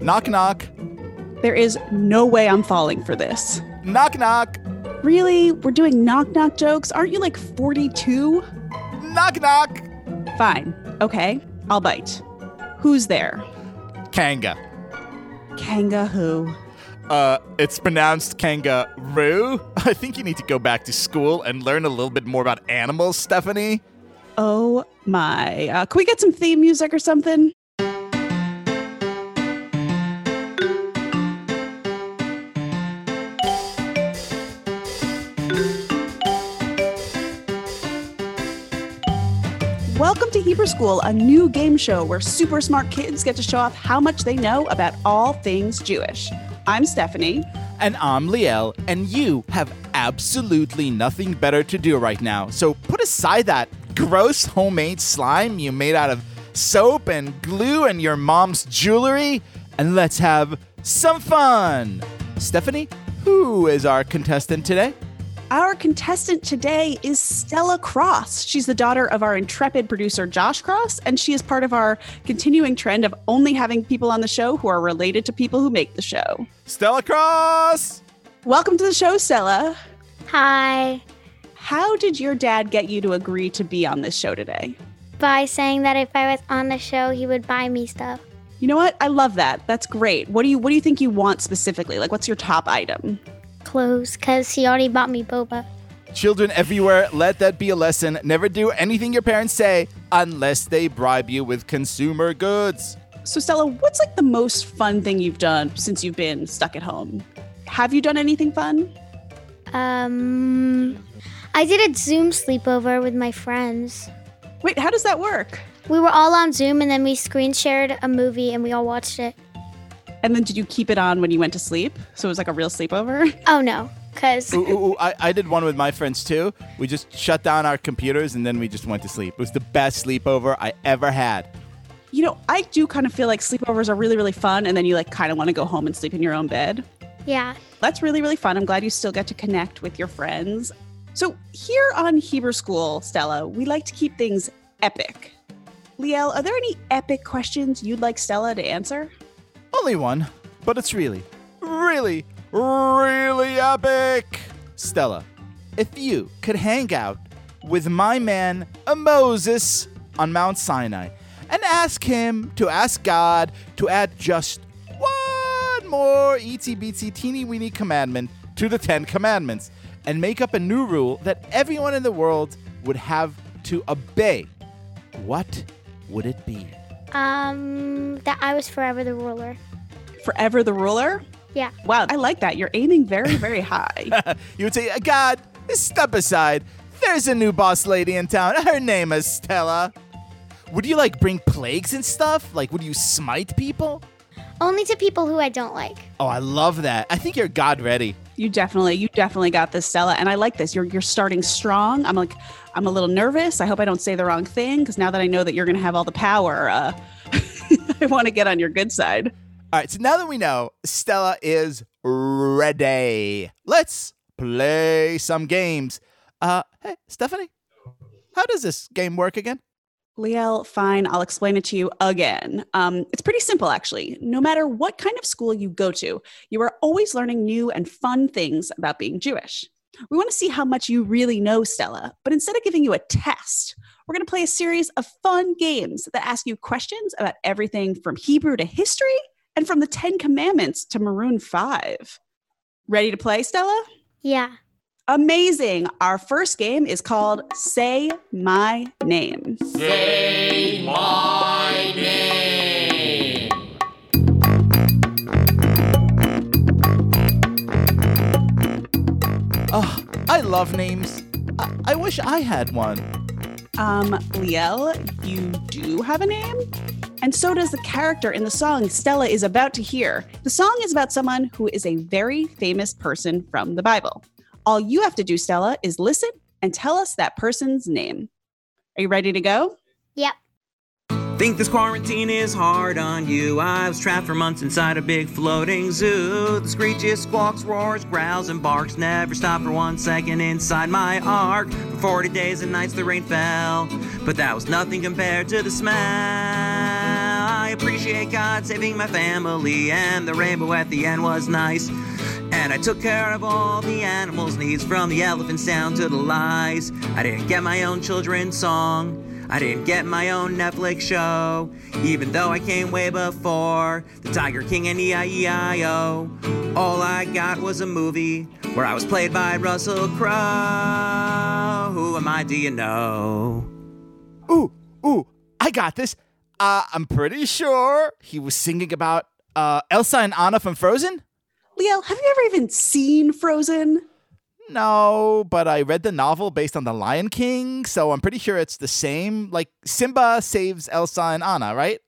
Knock, knock. There is no way I'm falling for this. Knock, knock. Really? We're doing knock knock jokes? Aren't you like 42? Knock, knock. Fine. Okay. I'll bite. Who's there? Kanga. Kanga who? Uh, it's pronounced kangaroo. I think you need to go back to school and learn a little bit more about animals, Stephanie. Oh my. Uh, can we get some theme music or something? Welcome to Hebrew School, a new game show where super smart kids get to show off how much they know about all things Jewish. I'm Stephanie. And I'm Liel, and you have absolutely nothing better to do right now. So put aside that gross homemade slime you made out of soap and glue and your mom's jewelry, and let's have some fun. Stephanie, who is our contestant today? Our contestant today is Stella Cross. She's the daughter of our intrepid producer, Josh Cross, and she is part of our continuing trend of only having people on the show who are related to people who make the show. Stella Cross! Welcome to the show, Stella. Hi. How did your dad get you to agree to be on this show today? By saying that if I was on the show, he would buy me stuff. You know what? I love that. That's great. What do you what do you think you want specifically? Like what's your top item? Clothes, because he already bought me boba. Children everywhere, let that be a lesson. Never do anything your parents say unless they bribe you with consumer goods. So Stella, what's like the most fun thing you've done since you've been stuck at home? Have you done anything fun? Um, I did a Zoom sleepover with my friends. Wait, how does that work? We were all on Zoom and then we screen shared a movie and we all watched it. And then did you keep it on when you went to sleep? So it was like a real sleepover? Oh no, because Ooh, ooh, ooh, I, I did one with my friends too. We just shut down our computers and then we just went to sleep. It was the best sleepover I ever had. You know, I do kind of feel like sleepovers are really, really fun. And then you like kind of want to go home and sleep in your own bed. yeah, That's really, really fun. I'm glad you still get to connect with your friends. So here on Hebrew School, Stella, we like to keep things epic. Liel, are there any epic questions you'd like Stella to answer? Only one, but it's really, really, really epic. Stella, if you could hang out with my man Moses on Mount Sinai and ask him to ask God to add just one more itsy bitsy teeny weeny commandment to the Ten Commandments and make up a new rule that everyone in the world would have to obey, what would it be? um, that I was forever the ruler. Forever the ruler? Yeah. Wow, I like that. You're aiming very, very high. you would say, God, step aside. There's a new boss lady in town. Her name is Stella. Would you like bring plagues and stuff? Like, would you smite people? Only to people who I don't like. Oh, I love that. I think you're God ready. You definitely, you definitely got this, Stella. And I like this. You're you're starting strong. I'm like, I'm a little nervous. I hope I don't say the wrong thing because now that I know that you're gonna have all the power, uh, I want to get on your good side. All right, so now that we know Stella is ready, let's play some games. Uh, hey, Stephanie, how does this game work again? Liel, fine. I'll explain it to you again. Um, it's pretty simple, actually. No matter what kind of school you go to, you are always learning new and fun things about being Jewish. We want to see how much you really know, Stella, but instead of giving you a test, we're going to play a series of fun games that ask you questions about everything from Hebrew to history and from the Ten Commandments to Maroon 5. Ready to play, Stella? Yeah. Amazing. Our first game is called Say My Name. Say My Name. Oh, I love names. I, I wish I had one. Um, Liel, you do have a name? And so does the character in the song Stella is about to hear. The song is about someone who is a very famous person from the Bible. All you have to do, Stella, is listen and tell us that person's name. Are you ready to go? Yep. Think this quarantine is hard on you. I was trapped for months inside a big floating zoo. The screeches, squawks, roars, growls, and barks never stop for one second inside my ark. For 40 days and nights the rain fell, but that was nothing compared to the smell. I appreciate God saving my family, and the rainbow at the end was nice. And I took care of all the animals' needs, from the elephants down to the lice. I didn't get my own children's song. I didn't get my own Netflix show, even though I came way before The Tiger King and E-I-E-I-O. All I got was a movie where I was played by Russell Crowe. Who am I, do you know? Ooh, ooh, I got this. Uh, I'm pretty sure he was singing about uh, Elsa and Anna from Frozen. Liel, have you ever even seen Frozen? No, but I read the novel based on The Lion King, so I'm pretty sure it's the same. Like Simba saves Elsa and Anna, right?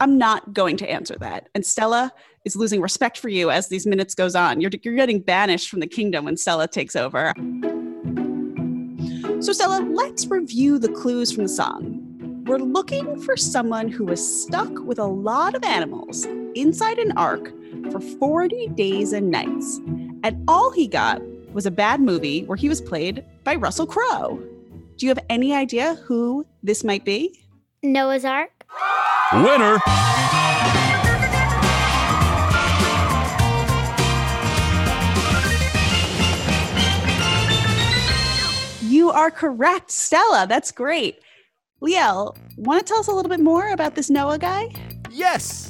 I'm not going to answer that. And Stella is losing respect for you as these minutes goes on. You're, you're getting banished from the kingdom when Stella takes over. So Stella, let's review the clues from the song. We're looking for someone who was stuck with a lot of animals inside an ark for 40 days and nights. And all he got was a bad movie where he was played by Russell Crowe. Do you have any idea who this might be? Noah's Ark. Winner. You are correct, Stella. That's great. Liel, want to tell us a little bit more about this Noah guy? Yes!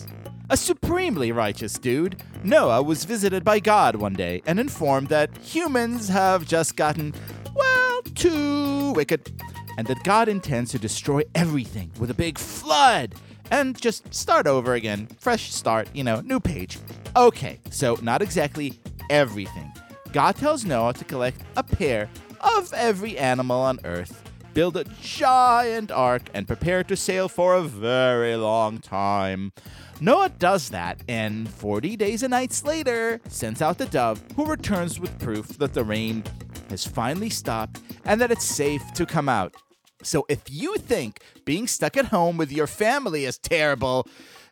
A supremely righteous dude, Noah was visited by God one day and informed that humans have just gotten, well, too wicked, and that God intends to destroy everything with a big flood and just start over again. Fresh start, you know, new page. Okay, so not exactly everything. God tells Noah to collect a pair of every animal on earth, build a giant ark, and prepare to sail for a very long time. Noah does that, and 40 days and nights later, sends out the dove, who returns with proof that the rain has finally stopped and that it's safe to come out. So if you think being stuck at home with your family is terrible,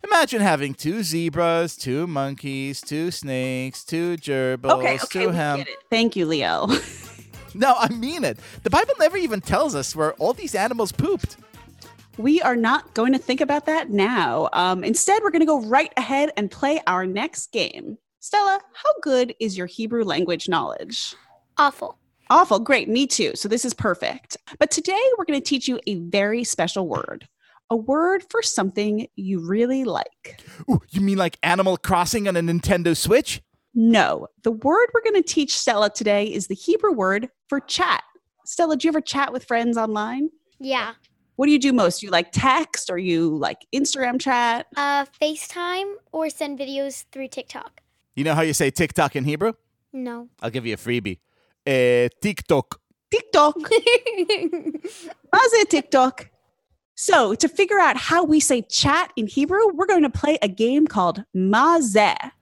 imagine having two zebras, two monkeys, two snakes, two gerbils, Okay, okay, two we ham. get it. Thank you, Liel. No, I mean it. The Bible never even tells us where all these animals pooped. we are not going to think about that now. Um, instead, we're going to go right ahead and play our next game. Stella, how good is your Hebrew language knowledge? Awful. Awful. Great. Me too. So this is perfect. But today we're going to teach you a very special word. A word for something you really like. Ooh, you mean like Animal Crossing on a Nintendo Switch? No, the word we're going to teach Stella today is the Hebrew word for chat. Stella, do you ever chat with friends online? Yeah. What do you do most? You like text or you like Instagram chat? Uh, FaceTime or send videos through TikTok. You know how you say TikTok in Hebrew? No. I'll give you a freebie. Uh, TikTok. TikTok. Maze TikTok. So, to figure out how we say chat in Hebrew, we're going to play a game called Mazeh.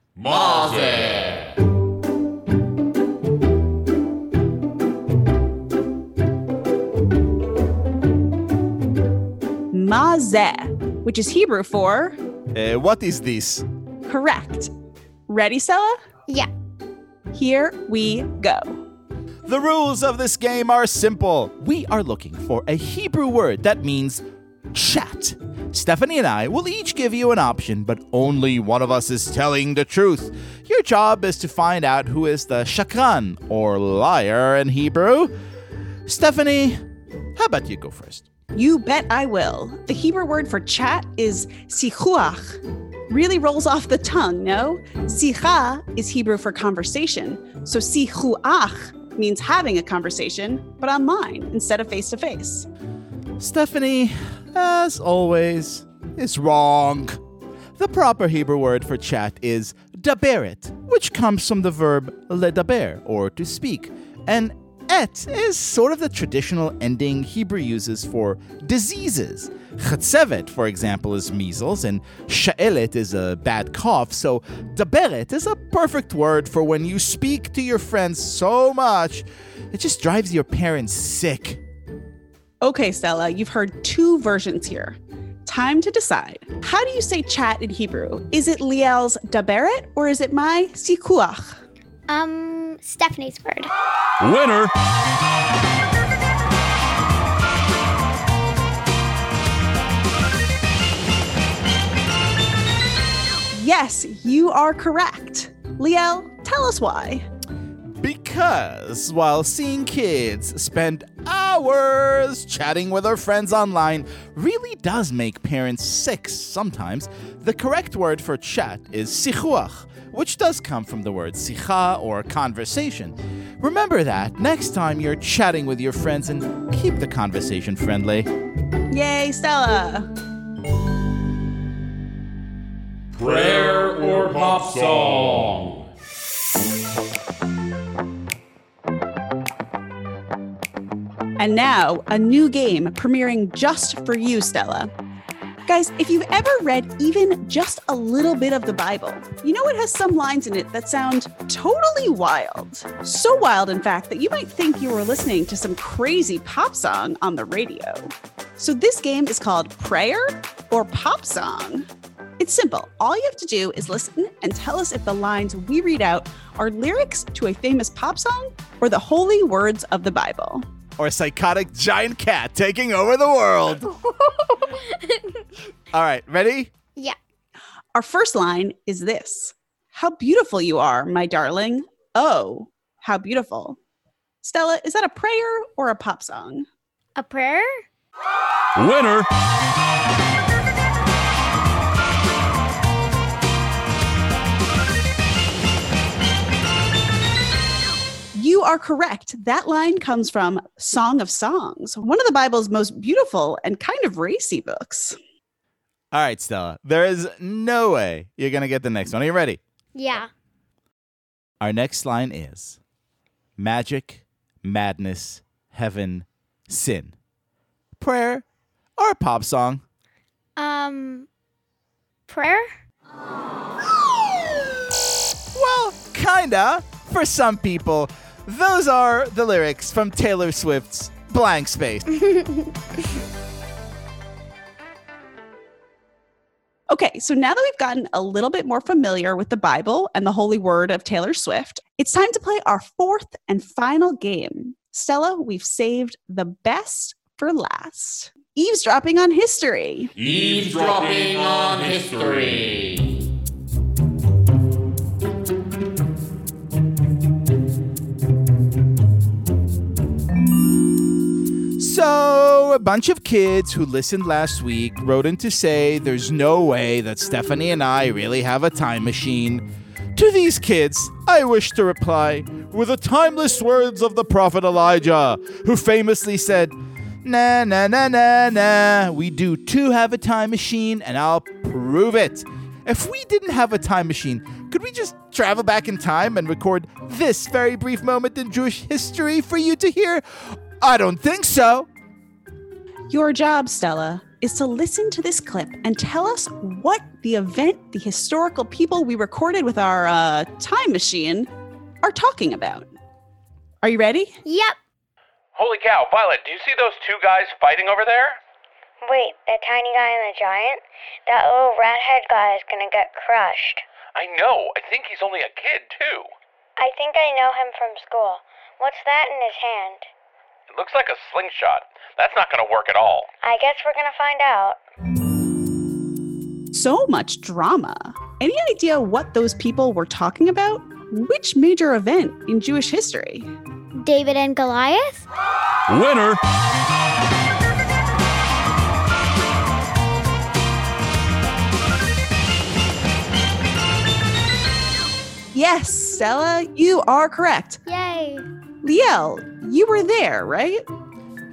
Mazeh, which is Hebrew for Uh, what is this? correct. Ready, Stella? yeah. Here we go. The rules of this game are simple. We are looking for a Hebrew word that means chat. Stephanie and I will each give you an option, but only one of us is telling the truth. Your job is to find out who is the shakran, or liar in Hebrew. Stephanie, how about you go first? You bet I will. The Hebrew word for chat is sichuach. Really rolls off the tongue, no? Sicha is Hebrew for conversation. So sichuach means having a conversation, but online instead of face to face. Stephanie, as always, is wrong. The proper Hebrew word for chat is daberet, which comes from the verb ledaber, or to speak. And et is sort of the traditional ending Hebrew uses for diseases. Chatzevet, for example, is measles, and sha'elet is a bad cough, so daberet is a perfect word for when you speak to your friends so much, it just drives your parents sick. Okay, Stella, you've heard two versions here. time to decide. How do you say chat in Hebrew? Is it Liel's daberet or is it my sichuach? Um, Stephanie's word. Winner. Yes, you are correct. Liel, tell us why. Because while seeing kids spend hours chatting with their friends online really does make parents sick sometimes, the correct word for chat is sichuach, which does come from the word sicha or conversation. Remember that next time you're chatting with your friends and keep the conversation friendly. Yay, Stella. Prayer or pop song? And now, a new game premiering just for you, Stella. Guys, if you've ever read even just a little bit of the Bible, you know it has some lines in it that sound totally wild. So wild, in fact, that you might think you were listening to some crazy pop song on the radio. So, this game is called Prayer or Pop Song. It's simple. All you have to do is listen and tell us if the lines we read out are lyrics to a famous pop song or the holy words of the Bible. Or a psychotic giant cat taking over the world. All right, ready? Yeah. Our first line is this How beautiful you are, my darling. Oh, how beautiful. Stella, is that a prayer or a pop song? A prayer? Winner. You are correct. That line comes from Song of Songs, one of the Bible's most beautiful and kind of racy books. All right, Stella. There is no way you're going to get the next one. Are you ready? Yeah. Our next line is magic, madness, heaven, sin. Prayer or a pop song? Um, prayer? Well, kinda. For some people, those are the lyrics from Taylor Swift's Blank Space. Okay, so now that we've gotten a little bit more familiar with the Bible and the holy word of Taylor Swift, it's time to play our fourth and final game. Stella, we've saved the best for last eavesdropping on history. Eavesdropping on history. Bunch of kids who listened last week wrote in to say there's no way that Stephanie and I really have a time machine. To these kids, I wish to reply with the timeless words of the prophet Elijah, who famously said, Nah, nah, nah, nah, nah. We do too have a time machine, and I'll prove it. If we didn't have a time machine, could we just travel back in time and record this very brief moment in Jewish history for you to hear? I don't think so. Your job, Stella, is to listen to this clip and tell us what the event, the historical people we recorded with our uh, time machine are talking about. Are you ready? Yep. Holy cow, Violet, do you see those two guys fighting over there? Wait, the tiny guy and the giant? That little rat head guy is gonna get crushed. I know, I think he's only a kid, too. I think I know him from school. What's that in his hand? It looks like a slingshot. That's not gonna work at all. I guess we're gonna find out. So much drama. Any idea what those people were talking about? Which major event in Jewish history? David and Goliath? Winner. Yes, Stella, you are correct. Yay. Liel, you were there, right?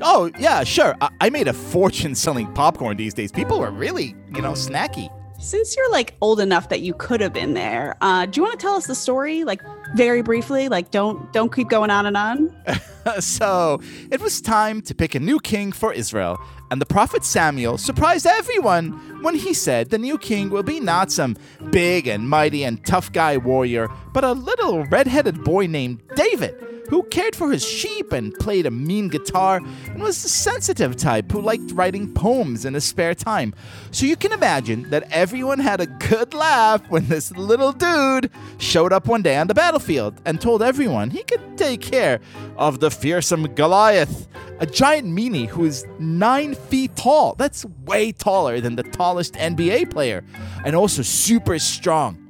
Oh, yeah, sure. I, I made a fortune selling popcorn these days. People are really, you know, snacky. Since you're like old enough that you could have been there, uh, do you want to tell us the story, like very briefly? Like, don't don't keep going on and on. so it was time to pick a new king for Israel, and the prophet Samuel surprised everyone when he said the new king will be not some big and mighty and tough guy warrior, but a little red-headed boy named David, who cared for his sheep and played a mean guitar, and was the sensitive type who liked writing poems in his spare time. So you can imagine that everyone had a good laugh when this little dude showed up one day on the battlefield and told everyone he could take care of the fearsome Goliath, a giant meanie who is nine feet tall. That's way taller than the tallest NBA player, and also super strong.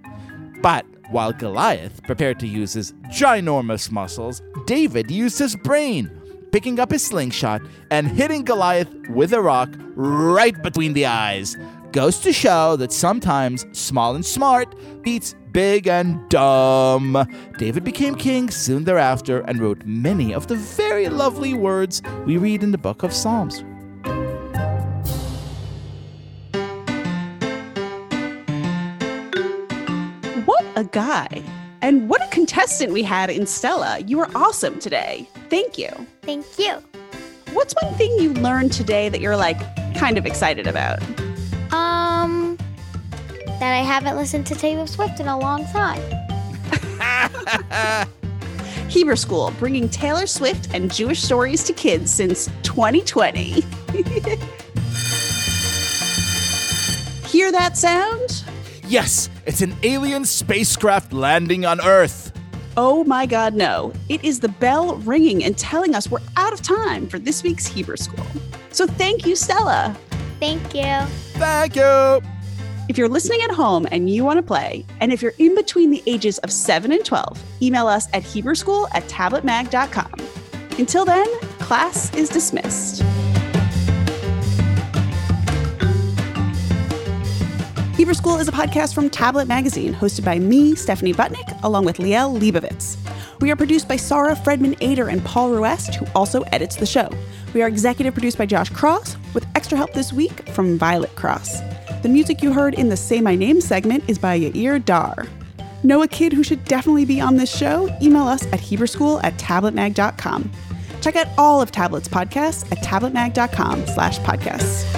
But while Goliath prepared to use his ginormous muscles, David used his brain, picking up his slingshot and hitting Goliath with a rock right between the eyes. Goes to show that sometimes small and smart beats big and dumb. David became king soon thereafter and wrote many of the very lovely words we read in the book of Psalms. A guy. And what a contestant we had in Stella. You were awesome today. Thank you. Thank you. What's one thing you learned today that you're like kind of excited about? Um, that I haven't listened to Taylor Swift in a long time. Hebrew School, bringing Taylor Swift and Jewish stories to kids since 2020. Hear that sound? Yes, it's an alien spacecraft landing on Earth. Oh my God, no. It is the bell ringing and telling us we're out of time for this week's Hebrew School. So thank you, Stella. Thank you. Thank you. If you're listening at home and you want to play, and if you're in between the ages of 7 and 12, email us at HebrewSchool at tabletmag.com. Until then, class is dismissed. Hebrew School is a podcast from Tablet Magazine, hosted by me, Stephanie Butnick, along with Liel Leibovitz. We are produced by Sarah Fredman Ader and Paul Ruest, who also edits the show. We are executive produced by Josh Cross, with extra help this week from Violet Cross. The music you heard in the Say My Name segment is by Yair Dar. Know a kid who should definitely be on this show? Email us at HebrewSchool at tabletmag.com. Check out all of Tablet's podcasts at tabletmag.com slash podcasts.